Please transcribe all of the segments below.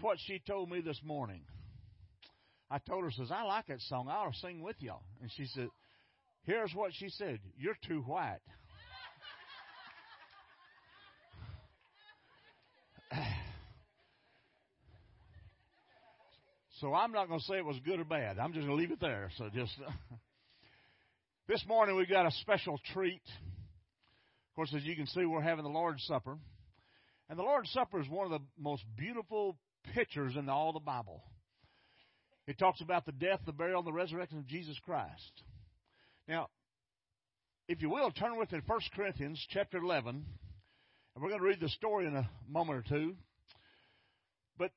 what she told me this morning. I told her, says, I like that song. I'll sing with y'all. And she said, here's what she said. You're too white. so I'm not going to say it was good or bad. I'm just going to leave it there. So just this morning we got a special treat. Of course, as you can see, we're having the Lord's Supper. And the Lord's Supper is one of the most beautiful pictures in all the Bible. It talks about the death, the burial, and the resurrection of Jesus Christ. Now, if you will, turn with me to 1 Corinthians chapter 11. And we're going to read the story in a moment or two. But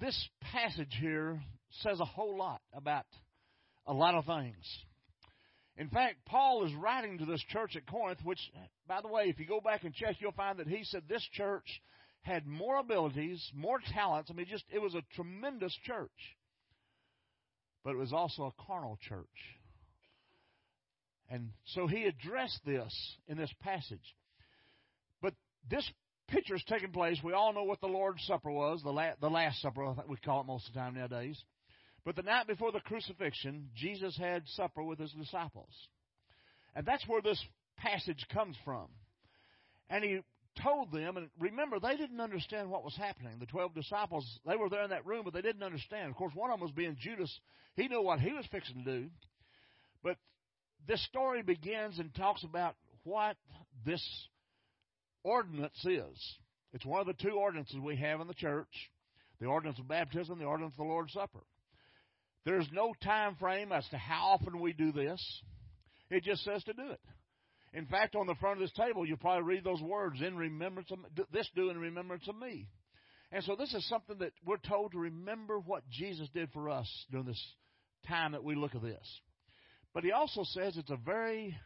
this passage here says a whole lot about a lot of things. In fact, Paul is writing to this church at Corinth, which, by the way, if you go back and check, you'll find that he said this church had more abilities, more talents. I mean, just it was a tremendous church. But it was also a carnal church. And so he addressed this in this passage. But this picture is taking place. We all know what the Lord's Supper was, the, la- the Last Supper, I think we call it most of the time nowadays. But the night before the crucifixion, Jesus had supper with his disciples. And that's where this passage comes from. And he told them, and remember, they didn't understand what was happening. The 12 disciples, they were there in that room, but they didn't understand. Of course, one of them was being Judas. He knew what he was fixing to do. But this story begins and talks about what this ordinance is. It's one of the two ordinances we have in the church the ordinance of baptism, the ordinance of the Lord's Supper. There's no time frame as to how often we do this. It just says to do it. In fact, on the front of this table, you'll probably read those words in remembrance of this do in remembrance of me. And so this is something that we're told to remember what Jesus did for us during this time that we look at this. But he also says it's a very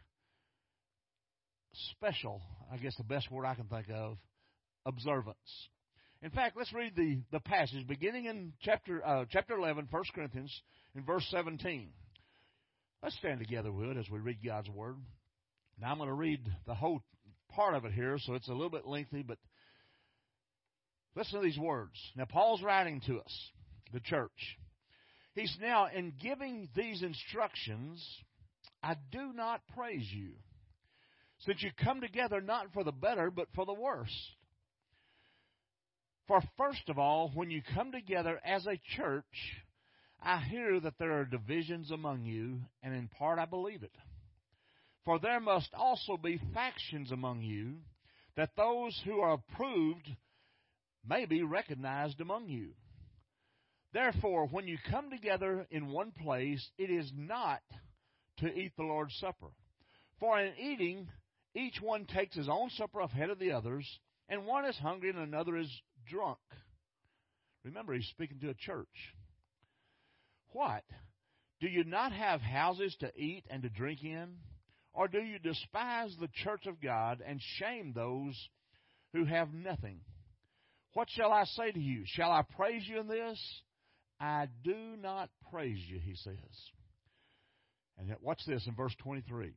special, I guess the best word I can think of, observance. In fact, let's read the, the passage beginning in chapter uh, chapter 11, 1 Corinthians, in verse 17. Let's stand together with as we read God's Word. Now, I'm going to read the whole part of it here, so it's a little bit lengthy, but listen to these words. Now, Paul's writing to us, the church. He's now, in giving these instructions, I do not praise you, since you come together not for the better, but for the worse. For first of all, when you come together as a church, I hear that there are divisions among you, and in part I believe it. For there must also be factions among you, that those who are approved may be recognized among you. Therefore, when you come together in one place, it is not to eat the Lord's Supper. For in eating, each one takes his own supper ahead of the others, and one is hungry and another is drunk. Remember, he's speaking to a church. What? Do you not have houses to eat and to drink in? Or do you despise the church of God and shame those who have nothing? What shall I say to you? Shall I praise you in this? I do not praise you, he says. And watch this in verse 23.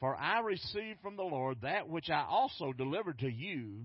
For I received from the Lord that which I also delivered to you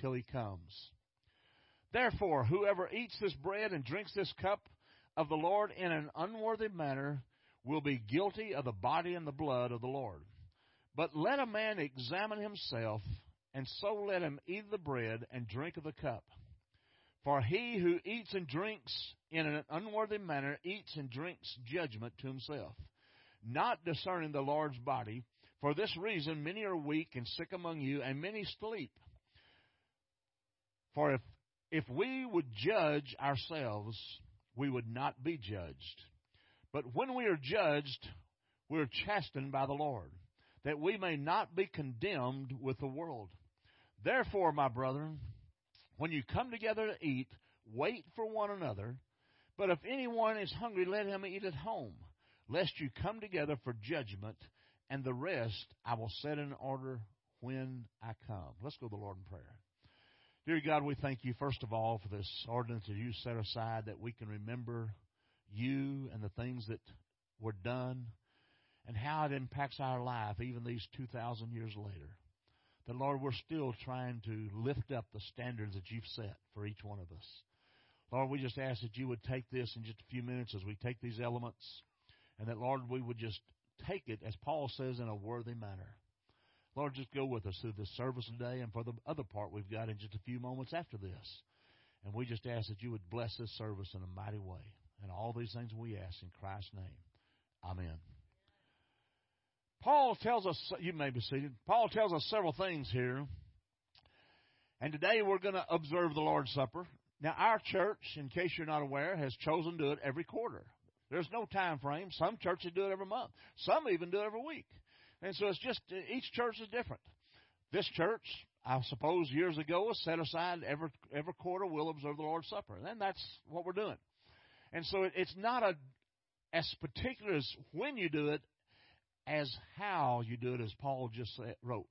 till he comes. Therefore, whoever eats this bread and drinks this cup of the Lord in an unworthy manner will be guilty of the body and the blood of the Lord. But let a man examine himself, and so let him eat the bread and drink of the cup. For he who eats and drinks in an unworthy manner eats and drinks judgment to himself, not discerning the Lord's body. For this reason, many are weak and sick among you, and many sleep. For if, if we would judge ourselves, we would not be judged. But when we are judged, we are chastened by the Lord, that we may not be condemned with the world. Therefore, my brethren, When you come together to eat, wait for one another. But if anyone is hungry, let him eat at home, lest you come together for judgment, and the rest I will set in order when I come. Let's go to the Lord in prayer. Dear God, we thank you, first of all, for this ordinance that you set aside that we can remember you and the things that were done and how it impacts our life even these 2,000 years later. That, Lord, we're still trying to lift up the standards that you've set for each one of us. Lord, we just ask that you would take this in just a few minutes as we take these elements, and that, Lord, we would just take it, as Paul says, in a worthy manner. Lord, just go with us through this service today and for the other part we've got in just a few moments after this. And we just ask that you would bless this service in a mighty way. And all these things we ask in Christ's name. Amen. Paul tells us, you may be seated. Paul tells us several things here. And today we're going to observe the Lord's Supper. Now, our church, in case you're not aware, has chosen to do it every quarter. There's no time frame. Some churches do it every month. Some even do it every week. And so it's just, each church is different. This church, I suppose years ago, was set aside every, every quarter we'll observe the Lord's Supper. And that's what we're doing. And so it's not a, as particular as when you do it as how you do it, as Paul just wrote.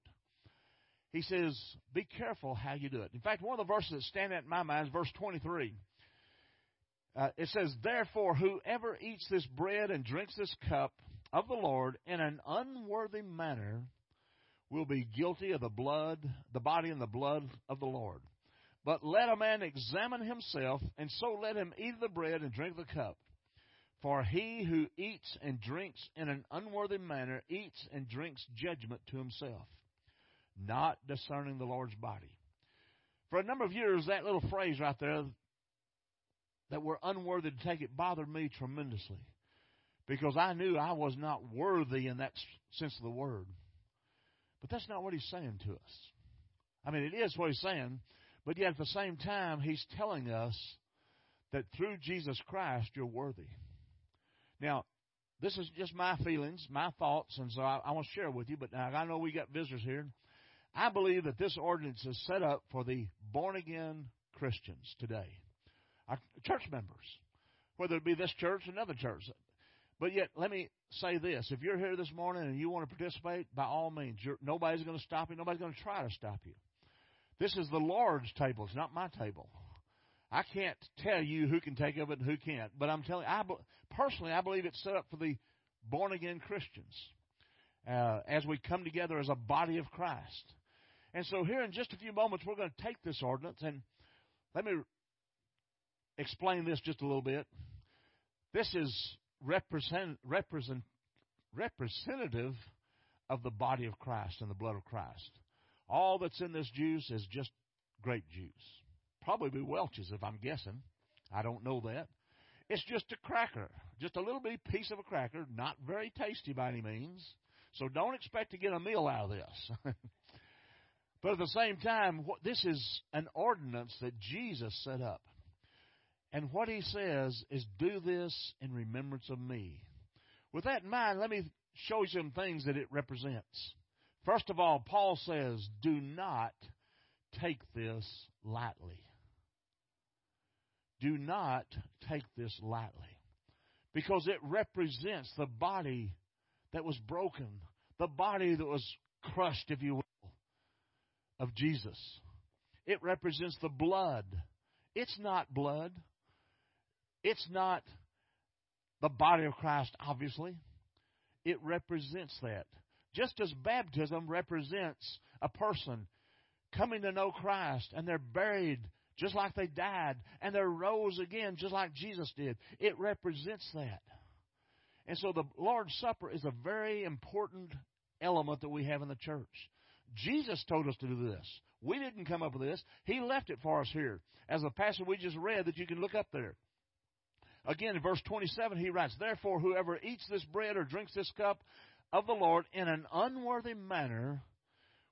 He says, be careful how you do it. In fact, one of the verses that stand out in my mind is verse 23. Uh, it says, Therefore, whoever eats this bread and drinks this cup of the Lord in an unworthy manner will be guilty of the blood, the body and the blood of the Lord. But let a man examine himself, and so let him eat the bread and drink the cup. For he who eats and drinks in an unworthy manner eats and drinks judgment to himself, not discerning the Lord's body. For a number of years, that little phrase right there, that we're unworthy to take it, bothered me tremendously because I knew I was not worthy in that sense of the word. But that's not what he's saying to us. I mean, it is what he's saying, but yet at the same time, he's telling us that through Jesus Christ, you're worthy. Now, this is just my feelings, my thoughts, and so I, I want to share with you, but now I know we got visitors here. I believe that this ordinance is set up for the born again Christians today, our church members, whether it be this church or another church. But yet, let me say this. If you're here this morning and you want to participate, by all means, nobody's going to stop you. Nobody's going to try to stop you. This is the Lord's table. It's not my table. I can't tell you who can take of it and who can't. But I'm telling you, I, personally, I believe it's set up for the born again Christians uh, as we come together as a body of Christ. And so, here in just a few moments, we're going to take this ordinance and let me explain this just a little bit. This is represent, represent, representative of the body of Christ and the blood of Christ. All that's in this juice is just grape juice. Probably be Welch's if I'm guessing. I don't know that. It's just a cracker, just a little bitty piece of a cracker, not very tasty by any means. So don't expect to get a meal out of this. but at the same time, this is an ordinance that Jesus set up. And what he says is, do this in remembrance of me. With that in mind, let me show you some things that it represents. First of all, Paul says, do not take this lightly. Do not take this lightly. Because it represents the body that was broken, the body that was crushed, if you will, of Jesus. It represents the blood. It's not blood. It's not the body of Christ, obviously. It represents that. Just as baptism represents a person coming to know Christ and they're buried just like they died and they rose again just like Jesus did. It represents that. And so the Lord's Supper is a very important element that we have in the church. Jesus told us to do this. We didn't come up with this. He left it for us here. As the passage we just read that you can look up there. Again, in verse 27, he writes, Therefore, whoever eats this bread or drinks this cup of the Lord in an unworthy manner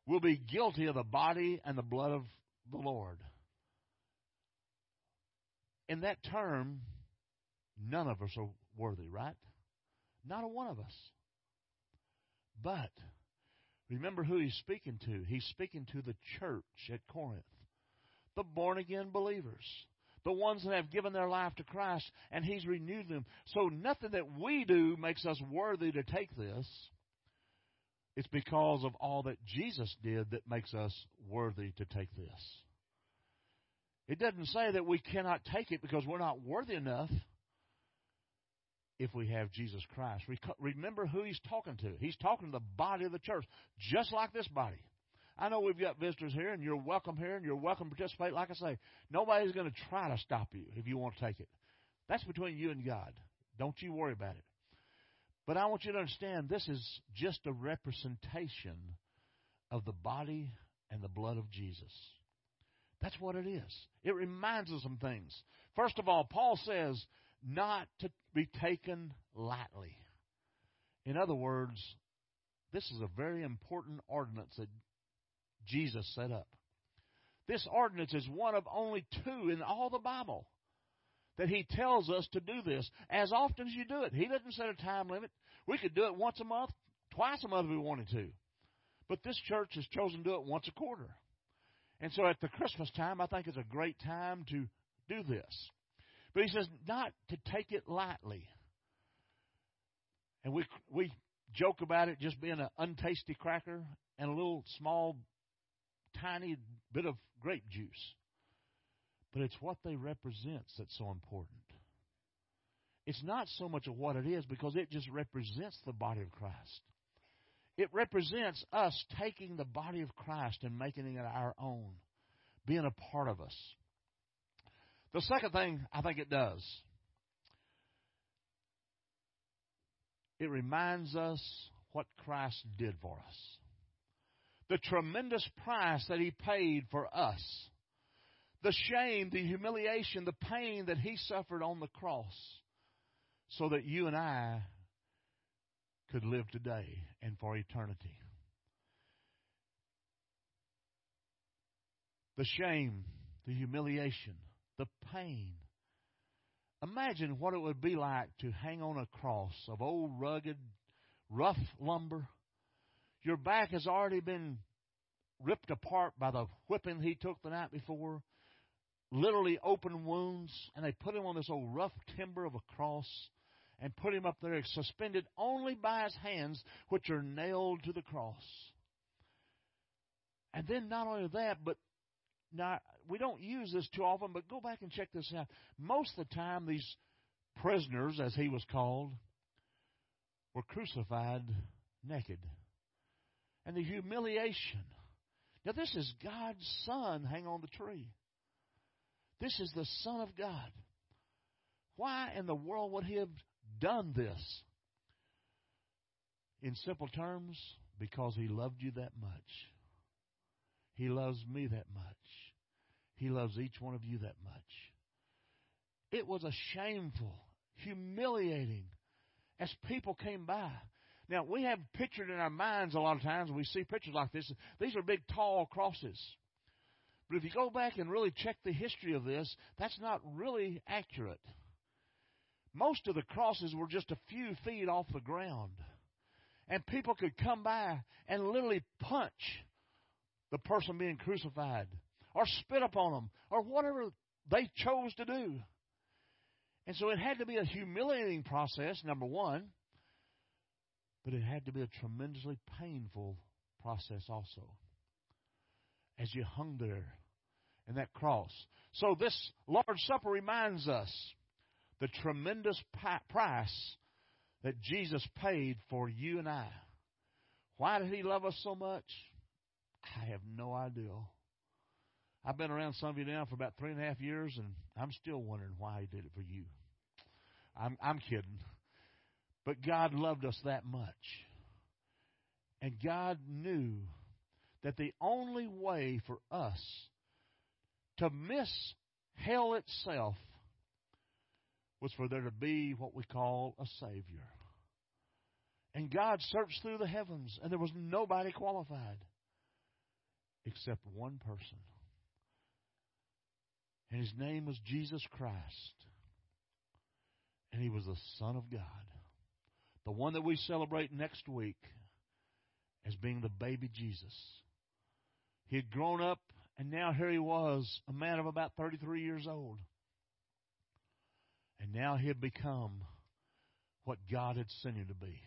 will be guilty of the body and the blood of the Lord. In that term, none of us are worthy, right? Not a one of us. But remember who he's speaking to. He's speaking to the church at Corinth. the born again believers, the ones that have given their life to Christ, and He's renewed them. So nothing that we do makes us worthy to take this. It's because of all that Jesus did that makes us worthy to take this. It doesn't say that we cannot take it because we're not worthy enough if we have Jesus Christ. Remember who he's talking to. He's talking to the body of the church, just like this body. I know we've got visitors here, and you're welcome here, and you're welcome to participate. Like I say, nobody's going to try to stop you if you want to take it. That's between you and God. Don't you worry about it. But I want you to understand this is just a representation of the body and the blood of Jesus. That's what it is. It reminds us of some things. First of all, Paul says not to be taken lightly. In other words, this is a very important ordinance that Jesus set up. This ordinance is one of only two in all the Bible that he tells us to do this as often as you do it. He doesn't set a time limit. We could do it once a month, twice a month if we wanted to. But this church has chosen to do it once a quarter. And so at the Christmas time, I think it's a great time to do this. But he says not to take it lightly. And we we joke about it just being an untasty cracker and a little small tiny bit of grape juice. But it's what they represent that's so important. It's not so much of what it is because it just represents the body of Christ. It represents us taking the body of Christ and making it our own, being a part of us. The second thing I think it does, it reminds us what Christ did for us the tremendous price that He paid for us, the shame, the humiliation, the pain that He suffered on the cross, so that you and I could live today and for eternity. The shame, the humiliation, the pain. Imagine what it would be like to hang on a cross of old, rugged, rough lumber your back has already been ripped apart by the whipping he took the night before. Literally open wounds. And they put him on this old rough timber of a cross and put him up there suspended only by his hands, which are nailed to the cross. And then not only that, but now we don't use this too often, but go back and check this out. Most of the time, these prisoners, as he was called, were crucified naked and the humiliation. Now, this is God's Son hang on the tree. This is the Son of God. Why in the world would He have done this? In simple terms, because He loved you that much. He loves me that much. He loves each one of you that much. It was a shameful, humiliating, as people came by. Now, we have pictured in our minds a lot of times we see pictures like this, these are big, tall crosses. But if you go back and really check the history of this, that's not really accurate. Most of the crosses were just a few feet off the ground. And people could come by and literally punch the person being crucified or spit upon them or whatever they chose to do. And so it had to be a humiliating process, number one. But it had to be a tremendously painful process also. As you hung there in that cross. So this Lord's Supper reminds us the tremendous price that Jesus paid for you and I. Why did he love us so much? I have no idea. I've been around some of you now for about three and a half years, and I'm still wondering why he did it for you. I'm, I'm kidding. But God loved us that much. And God knew that the only way for us to miss hell itself was for there to be what we call a Savior. And God searched through the heavens, and there was nobody qualified except one person. And his name was Jesus Christ. And he was the Son of God the one that we celebrate next week as being the baby Jesus. He had grown up And now here he was, a man of about 33 years old. And now he had become what God had sent him to be.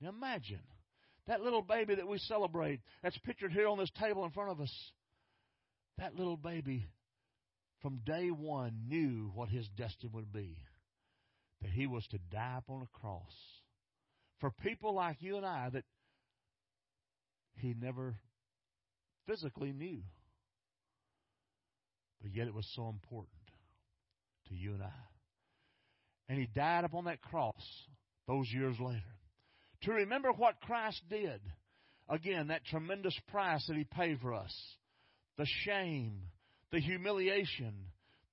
Now imagine that little baby that we celebrate, that's pictured here on this table in front of us. That little baby from day one knew what his destiny would be that he was to die upon a cross for people like you and I that he never physically knew. But yet it was so important to you and I. And he died upon that cross those years later. To remember what Christ did. Again, that tremendous price that he paid for us. The shame, the humiliation,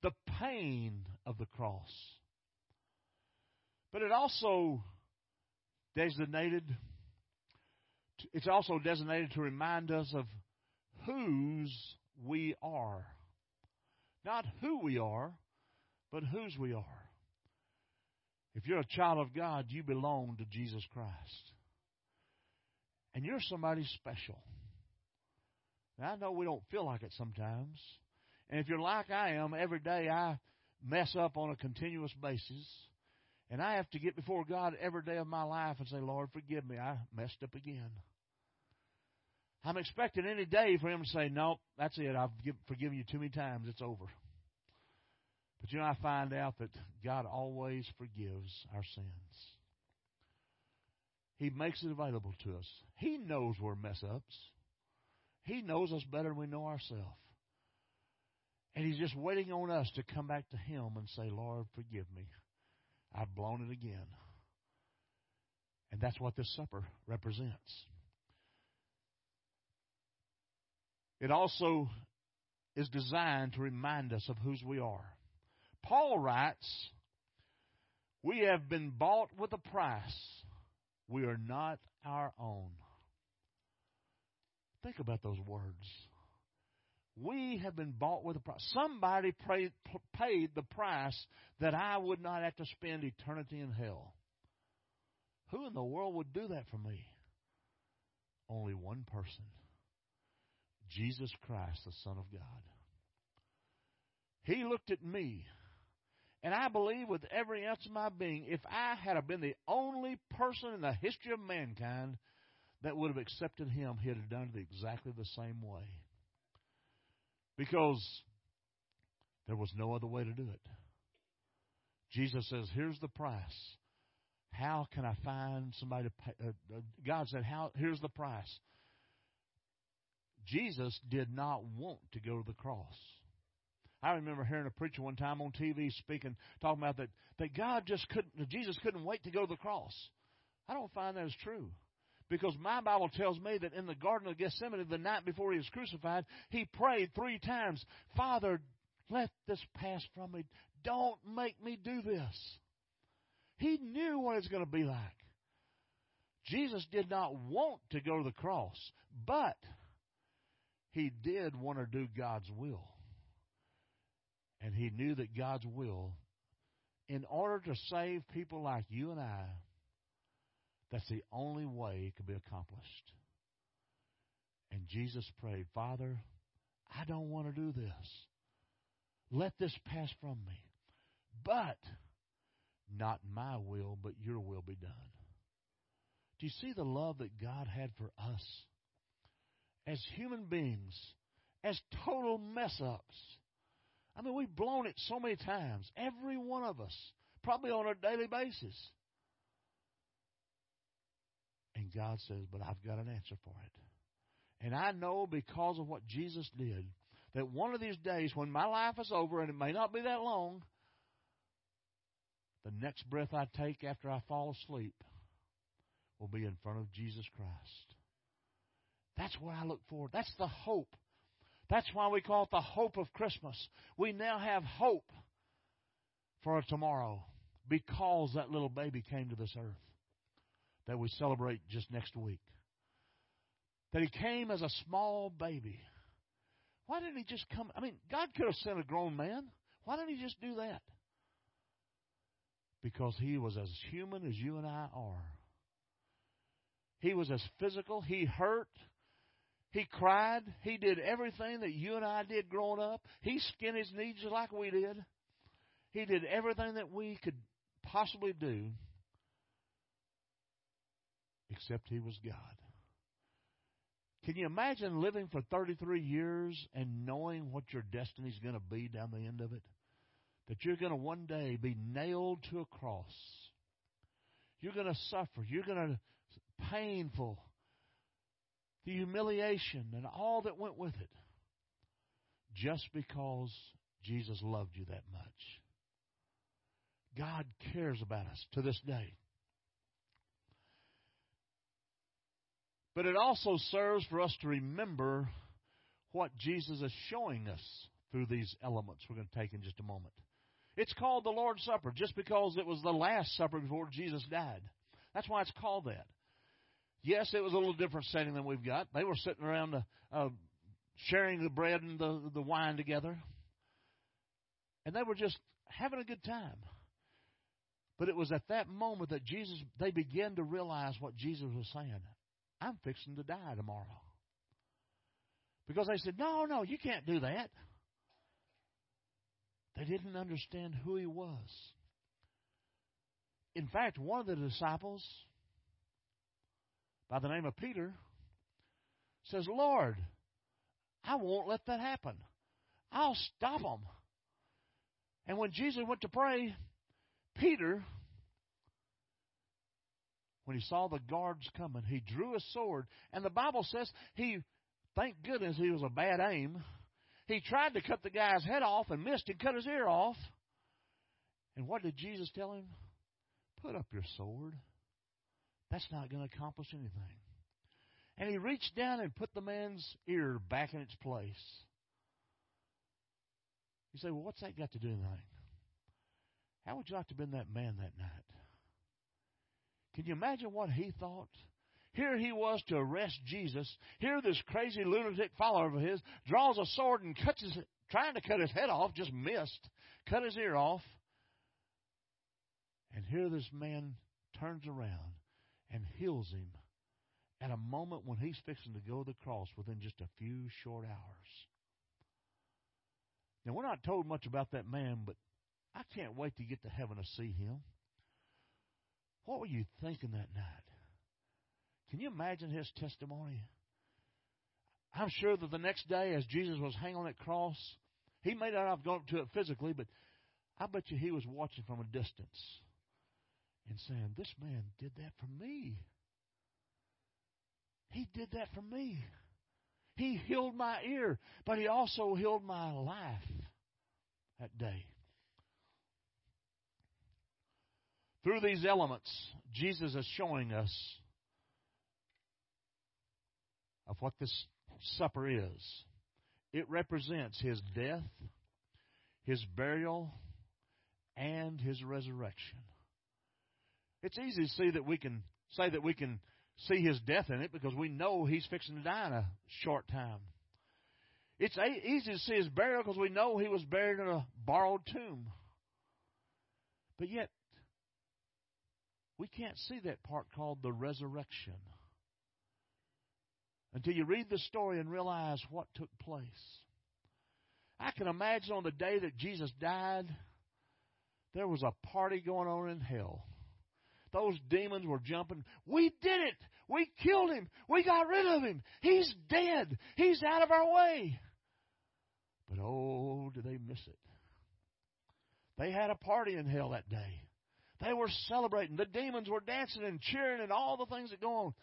the pain of the cross. But it also designated it's also designated to remind us of whose we are. Not who we are, but whose we are. If you're a child of God, you belong to Jesus Christ. And you're somebody special. Now, I know we don't feel like it sometimes. And if you're like I am, every day I mess up on a continuous basis. And I have to get before God every day of my life and say, Lord, forgive me. I messed up again. I'm expecting any day for Him to say, No, that's it. I've forgiven you too many times. It's over. But you know, I find out that God always forgives our sins. He makes it available to us. He knows we're mess ups. He knows us better than we know ourselves. And He's just waiting on us to come back to Him and say, Lord, forgive me. I've blown it again. And that's what this supper represents. It also is designed to remind us of whose we are. Paul writes, We have been bought with a price. We are not our own. Think about those words. We have been bought with a price. Somebody paid, the price that I would not have to spend eternity in hell. Who in the world would do that for me? Only one person Jesus Christ, the Son of God. He looked at me, and I believe with every ounce of my being, if I had been the only person in the history of mankind that would have accepted him, he'd have done it exactly the same way. Because there was no other way to do it. Jesus says, Here's the price. How can I find somebody to pay? Uh, uh, God said, How, Here's the price. Jesus did not want to go to the cross. I remember hearing a preacher one time on TV speaking, talking about that, that God just couldn't, Jesus couldn't wait to go to the cross. I don't find that as true. Because my Bible tells me that in the Garden of Gethsemane, the night before he was crucified, he prayed three times, Father, let this pass from me. Don't make me do this. He knew what it was going to be like. Jesus did not want to go to the cross, but he did want to do God's will. And he knew that God's will, in order to save people like you and I, that's the only way it could be accomplished. And Jesus prayed, Father, I don't want to do this. Let this pass from me. But not my will, but your will be done. Do you see the love that God had for us? as human beings, as total mess ups. I mean, we've blown it so many times, every one of us, probably on a daily basis. And God says, But I've got an answer for it. And I know because of what Jesus did that one of these days when my life is over, and it may not be that long, the next breath I take after I fall asleep will be in front of Jesus Christ. That's what I look for. That's the hope. That's why we call it the hope of Christmas. We now have hope for a tomorrow because that little baby came to this earth that we celebrate just next week. That he came as a small baby. Why didn't he just come? I mean, God could have sent a grown man. Why didn't he just do that? Because he was as human as you and I are. He was as physical. He hurt. He cried. He did everything that you and I did growing up. He skinned his knees just like we did. He did everything that we could possibly do, except he was God. Can you imagine living for 33 years and knowing what your destiny is going to be down the end of it? That you're going to one day be nailed to a cross. You're going to suffer. You're going to painful. The humiliation and all that went with it. Just because Jesus loved you that much. God cares about us to this day. But it also serves for us to remember what Jesus is showing us through these elements we're going to take in just a moment. It's called the Lord's Supper just because it was the last supper before Jesus died. That's why it's called that. Yes, it was a little different setting than we've got. They were sitting around uh, uh, sharing the bread and the, the wine together. And they were just having a good time. But it was at that moment that Jesus, they began to realize what Jesus was saying. I'm fixing to die tomorrow. Because they said, No, no, you can't do that. They didn't understand who he was. In fact, one of the disciples, by the name of Peter, says, Lord, I won't let that happen. I'll stop them. And when Jesus went to pray, Peter when he saw the guards coming, he drew a sword. And the Bible says he, thank goodness he was a bad aim. He tried to cut the guy's head off and missed and cut his ear off. And what did Jesus tell him? Put up your sword. That's not going to accomplish anything. And he reached down and put the man's ear back in its place. You say, well, what's that got to do with anything? How would you like to have been that man that night? Can you imagine what he thought? Here he was to arrest Jesus. Here this crazy lunatic follower of his draws a sword and cuts his, trying to cut his head off, just missed, cut his ear off. And here this man turns around and heals him at a moment when he's fixing to go to the cross within just a few short hours. Now, we're not told much about that man, but I can't wait to get to heaven to see him. What were you thinking that night? Can you imagine his testimony? I'm sure that the next day, as Jesus was hanging on that cross, he may not have gone to it physically, but I bet you he was watching from a distance and saying, This man did that for me. He did that for me. He healed my ear, but he also healed my life that day. Through these elements, Jesus is showing us of what this supper is. It represents his death, his burial, and his resurrection. It's easy to see that we can say that we can see his death in it because we know he's fixing to die in a short time. It's easy to see his burial because we know he was buried in a borrowed tomb. But yet, we can't see that part called the resurrection until you read the story and realize what took place. I can imagine on the day that Jesus died, there was a party going on in hell. Those demons were jumping. We did it! We killed him! We got rid of him! He's dead! He's out of our way! But oh, did they miss it? They had a party in hell that day. They were celebrating. The demons were dancing and cheering and all the things that go on.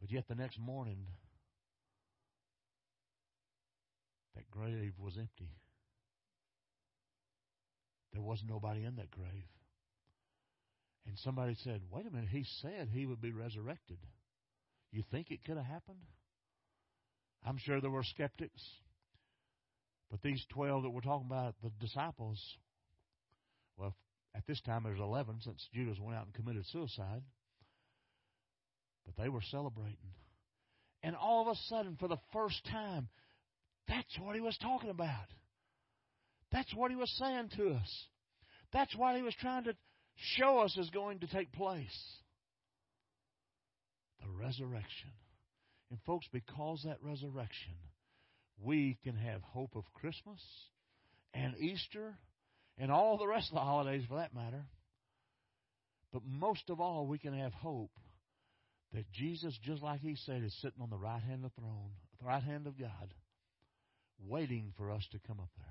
But yet the next morning, that grave was empty. There wasn't nobody in that grave. And somebody said, wait a minute, he said he would be resurrected. You think it could have happened? I'm sure there were skeptics. But these 12 that we're talking about, the disciples, at this time, there's 11 since Judas went out and committed suicide. But they were celebrating. And all of a sudden, for the first time, that's what he was talking about. That's what he was saying to us. That's what he was trying to show us is going to take place. The resurrection. And folks, because that resurrection, we can have hope of Christmas and Easter and all the rest of the holidays for that matter. But most of all, we can have hope that Jesus, just like he said, is sitting on the right hand of the throne, the right hand of God, waiting for us to come up there.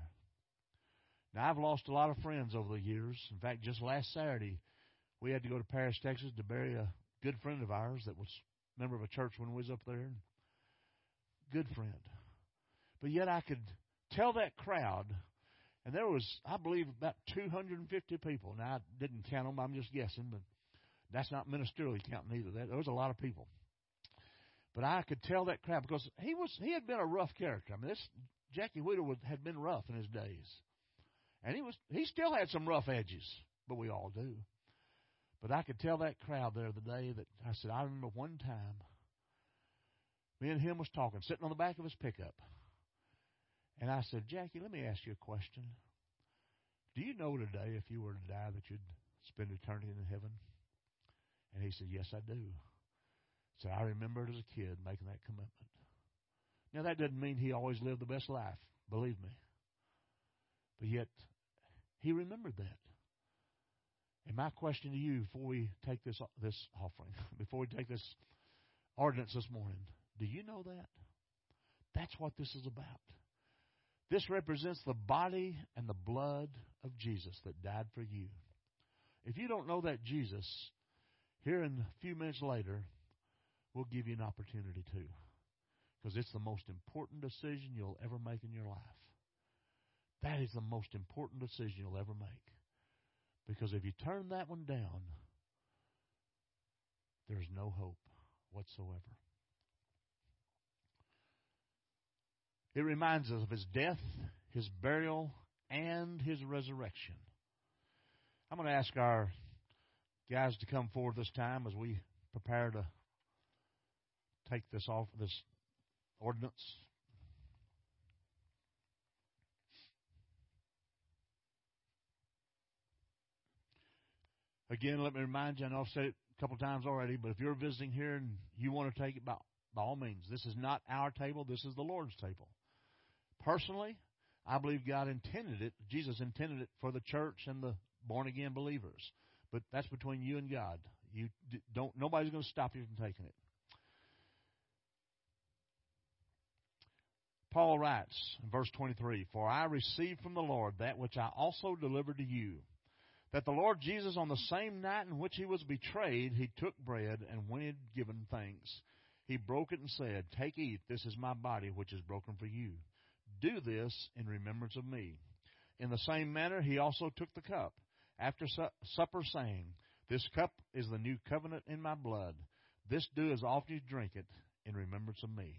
Now, I've lost a lot of friends over the years. In fact, just last Saturday, we had to go to Paris, Texas to bury a good friend of ours that was a member of a church when we was up there. Good friend. But yet I could tell that crowd, and there was, I believe, about 250 people. Now, I didn't count them, I'm just guessing, but that's not ministerially counting either. There was a lot of people. But I could tell that crowd because he was he had been a rough character. I mean, this Jackie Whittle had been rough in his days, and he was he still had some rough edges, but we all do. But I could tell that crowd there the day that I said I remember one time, me and him was talking, sitting on the back of his pickup, and I said, Jackie, let me ask you a question. Do you know today if you were to die that you'd spend eternity in heaven? And he said, Yes, I do. So I remember it as a kid making that commitment. Now that doesn't mean he always lived the best life, believe me. But yet he remembered that. And my question to you before we take this this offering, before we take this ordinance this morning, do you know that? That's what this is about. This represents the body and the blood of Jesus that died for you. If you don't know that Jesus, here in a few minutes later, we'll give you an opportunity to. Because it's the most important decision you'll ever make in your life. That is the most important decision you'll ever make. Because if you turn that one down, there's no hope whatsoever. It reminds us of his death, his burial, and his resurrection. I'm going to ask our guys to come forward this time as we prepare to take this off this ordinance. Again, let me remind you, I know I've said it a couple times already, but if you're visiting here and you want to take it by, by all means, this is not our table, this is the Lord's table. Personally, I believe God intended it, Jesus intended it for the church and the born again believers. But that's between you and God. You don't nobody's going to stop you from taking it. Paul writes in verse 23, "For I received from the Lord that which I also delivered to you, that the Lord Jesus on the same night in which he was betrayed, he took bread and when he had given thanks, he broke it and said, Take, eat, this is my body which is broken for you. Do this in remembrance of me. In the same manner, he also took the cup after su- supper, saying, This cup is the new covenant in my blood. This do as often as you drink it in remembrance of me.